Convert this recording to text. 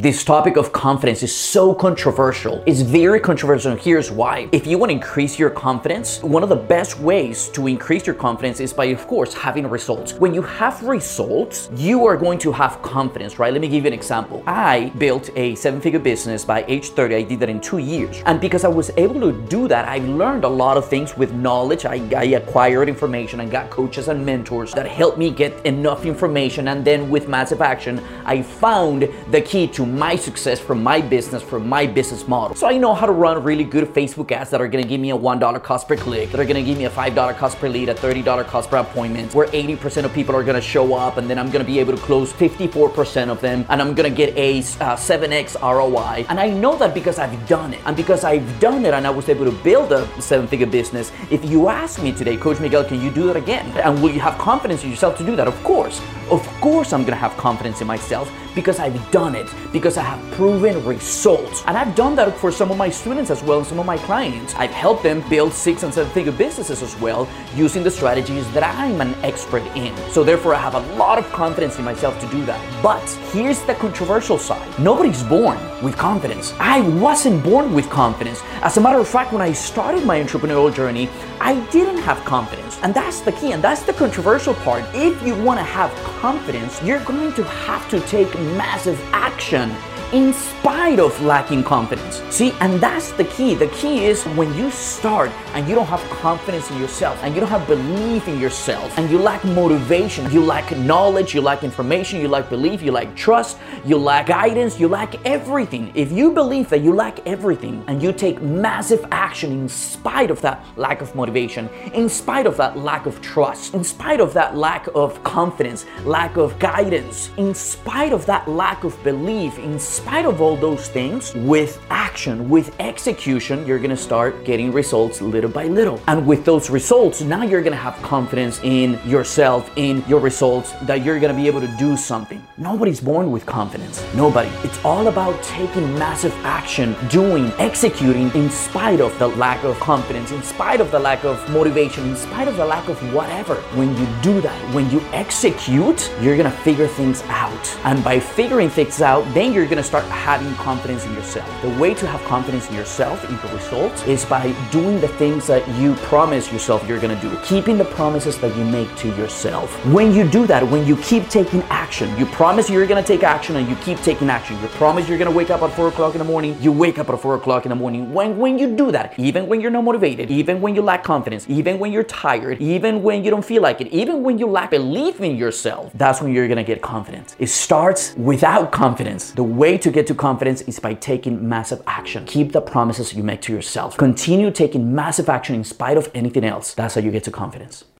This topic of confidence is so controversial. It's very controversial, here's why. If you want to increase your confidence, one of the best ways to increase your confidence is by, of course, having results. When you have results, you are going to have confidence, right? Let me give you an example. I built a seven figure business by age 30. I did that in two years. And because I was able to do that, I learned a lot of things with knowledge. I, I acquired information. I got coaches and mentors that helped me get enough information. And then with massive action, I found the key to my success from my business, from my business model. So I know how to run really good Facebook ads that are gonna give me a $1 cost per click, that are gonna give me a $5 cost per lead, a $30 cost per appointment, where 80% of people are gonna show up and then I'm gonna be able to close 54% of them and I'm gonna get a uh, 7x ROI. And I know that because I've done it. And because I've done it and I was able to build a seven figure business, if you ask me today, Coach Miguel, can you do that again? And will you have confidence in yourself to do that? Of course. Of course, I'm gonna have confidence in myself because I've done it, because I have proven results. And I've done that for some of my students as well and some of my clients. I've helped them build six and seven figure businesses as well using the strategies that I'm an expert in. So therefore, I have a lot of confidence in myself to do that. But here's the controversial side. Nobody's born with confidence. I wasn't born with confidence. As a matter of fact, when I started my entrepreneurial journey, I didn't have confidence. And that's the key, and that's the controversial part. If you want to have confidence, you're going to have to take massive action in spite of lacking confidence. See, and that's the key. The key is when you start and you don't have confidence in yourself and you don't have belief in yourself and you lack motivation, you lack knowledge, you lack information, you lack belief, you lack trust, you lack guidance, you lack everything. If you believe that you lack everything and you take massive action in spite of that lack of motivation, in spite of that lack of trust, in spite of that lack of confidence, lack of guidance, in spite of that lack of belief, in spite of all those things, with action, with execution, you're gonna start getting results little by little. And with those results, now you're gonna have confidence in yourself, in your results, that you're gonna be able to do something. Nobody's born with confidence. Nobody. It's all about taking massive action, doing, executing in spite of the lack of confidence, in spite of the lack of motivation, in spite of the lack of whatever. When you do that, when you execute, you're gonna figure things out. And by figuring things out, then you're gonna start having confidence in yourself. The way to have confidence in yourself, in your results, is by doing the things that you promise yourself you're gonna do, keeping the promises that you make to yourself. When you do that, when you keep taking action, you promise you're gonna take action and you keep taking action. You promise you're gonna wake up at four o'clock in the morning, you wake up at four o'clock in the morning. When when you do that, even when you're not motivated, even when you lack confidence, even when you're tired, even when you don't feel like it, even when you lack belief in yourself, that's when you're gonna get confidence. It starts without confidence. The way to get to confidence is by taking massive action. Keep the promises you make to yourself. Continue taking massive action in spite of anything else. That's how you get to confidence.